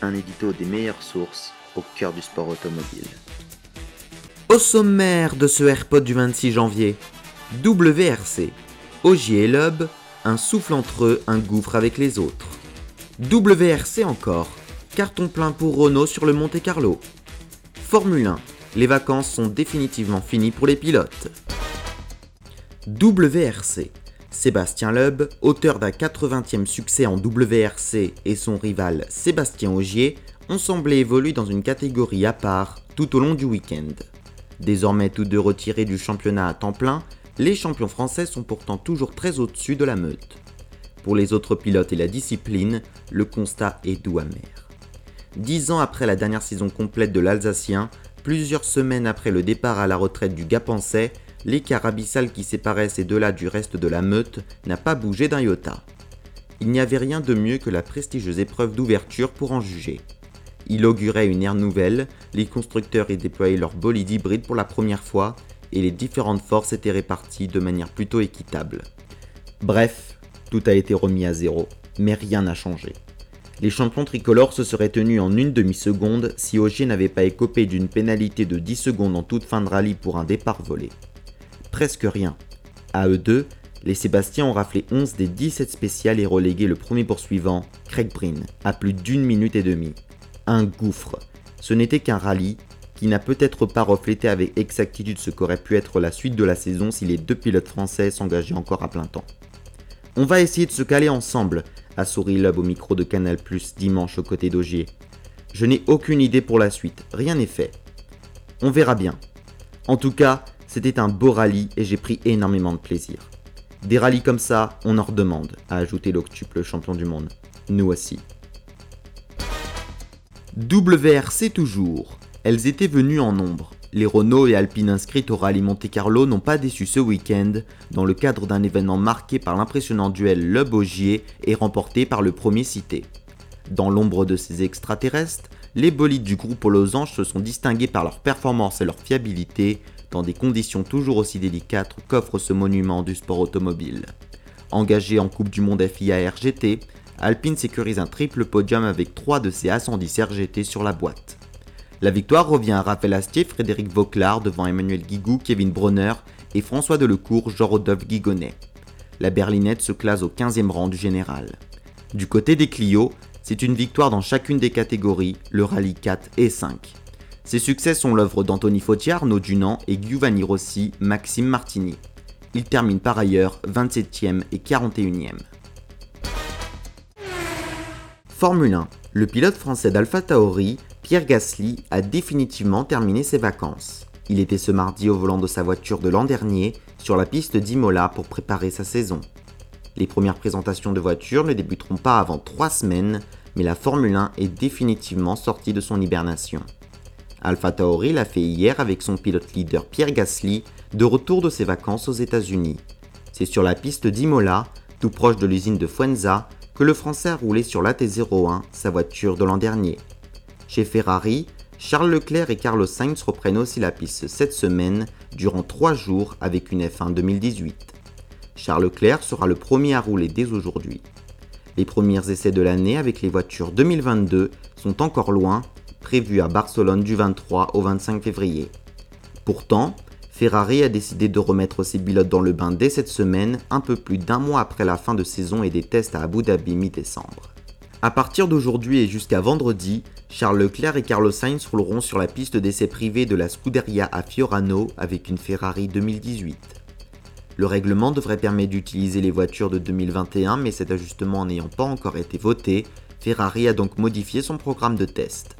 Un édito des meilleures sources au cœur du sport automobile. Au sommaire de ce AirPod du 26 janvier, WRC. Ogier et Loeb, un souffle entre eux, un gouffre avec les autres. WRC encore. Carton plein pour Renault sur le Monte Carlo. Formule 1. Les vacances sont définitivement finies pour les pilotes. WRC. Sébastien Loeb, auteur d'un 80e succès en WRC et son rival Sébastien Ogier ont semblé évoluer dans une catégorie à part tout au long du week-end. Désormais tous deux retirés du championnat à temps plein, les champions français sont pourtant toujours très au-dessus de la meute. Pour les autres pilotes et la discipline, le constat est doux amer. Dix ans après la dernière saison complète de l'Alsacien, plusieurs semaines après le départ à la retraite du Gapençais, l'écart abyssal qui séparait ces deux-là du reste de la meute n'a pas bougé d'un iota. Il n'y avait rien de mieux que la prestigieuse épreuve d'ouverture pour en juger. Il augurait une ère nouvelle, les constructeurs y déployaient leur bolide hybride pour la première fois, et les différentes forces étaient réparties de manière plutôt équitable. Bref, tout a été remis à zéro, mais rien n'a changé. Les champions tricolores se seraient tenus en une demi-seconde si Ogier n'avait pas écopé d'une pénalité de 10 secondes en toute fin de rallye pour un départ volé. Presque rien. À eux deux, les Sébastiens ont raflé 11 des 17 spéciales et relégué le premier poursuivant, Craig Breen, à plus d'une minute et demie. Un gouffre. Ce n'était qu'un rallye, qui n'a peut-être pas reflété avec exactitude ce qu'aurait pu être la suite de la saison si les deux pilotes français s'engageaient encore à plein temps. On va essayer de se caler ensemble, a souri Loeb au micro de Canal Plus dimanche aux côtés d'Augier. Je n'ai aucune idée pour la suite, rien n'est fait. On verra bien. En tout cas, c'était un beau rallye et j'ai pris énormément de plaisir. Des rallyes comme ça, on en redemande, a ajouté l'octuple champion du monde. Nous aussi. WRC toujours. Elles étaient venues en nombre. Les Renault et Alpine inscrites au rallye Monte Carlo n'ont pas déçu ce week-end, dans le cadre d'un événement marqué par l'impressionnant duel Le Bogier et remporté par le premier cité. Dans l'ombre de ces extraterrestres, les bolides du groupe aux losanges se sont distingués par leur performance et leur fiabilité, dans des conditions toujours aussi délicates qu'offre ce monument du sport automobile. Engagé en Coupe du Monde FIA RGT, Alpine sécurise un triple podium avec 3 de ses A110 RGT sur la boîte. La victoire revient à Raphaël Astier, Frédéric Vauclard devant Emmanuel Guigou, Kevin Bronner et François Delecourt, Jean-Rodolphe Guigonnet. La berlinette se classe au 15e rang du général. Du côté des Clio, c'est une victoire dans chacune des catégories, le rallye 4 et 5. Ces succès sont l'œuvre d'Anthony Fautier, Arnaud Dunant et Giovanni Rossi, Maxime Martini. Ils terminent par ailleurs 27e et 41e. Formule 1. Le pilote français d'Alpha Tauri Pierre Gasly a définitivement terminé ses vacances. Il était ce mardi au volant de sa voiture de l'an dernier sur la piste d'Imola pour préparer sa saison. Les premières présentations de voitures ne débuteront pas avant trois semaines, mais la Formule 1 est définitivement sortie de son hibernation. Alpha Tauri l'a fait hier avec son pilote leader Pierre Gasly, de retour de ses vacances aux États-Unis. C'est sur la piste d'Imola, tout proche de l'usine de Fuenza, que le Français a roulé sur l'AT01, sa voiture de l'an dernier. Chez Ferrari, Charles Leclerc et Carlos Sainz reprennent aussi la piste cette semaine durant trois jours avec une F1 2018. Charles Leclerc sera le premier à rouler dès aujourd'hui. Les premiers essais de l'année avec les voitures 2022 sont encore loin, prévus à Barcelone du 23 au 25 février. Pourtant, Ferrari a décidé de remettre ses pilotes dans le bain dès cette semaine, un peu plus d'un mois après la fin de saison et des tests à Abu Dhabi mi-décembre. À partir d'aujourd'hui et jusqu'à vendredi, Charles Leclerc et Carlos Sainz rouleront sur la piste d'essai privée de la Scuderia à Fiorano avec une Ferrari 2018. Le règlement devrait permettre d'utiliser les voitures de 2021, mais cet ajustement n'ayant pas encore été voté, Ferrari a donc modifié son programme de test.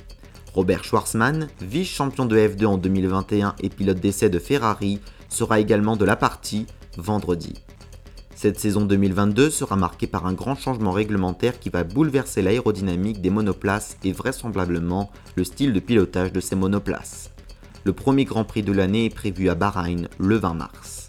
Robert Schwarzman, vice-champion de F2 en 2021 et pilote d'essai de Ferrari, sera également de la partie vendredi. Cette saison 2022 sera marquée par un grand changement réglementaire qui va bouleverser l'aérodynamique des monoplaces et vraisemblablement le style de pilotage de ces monoplaces. Le premier Grand Prix de l'année est prévu à Bahreïn le 20 mars.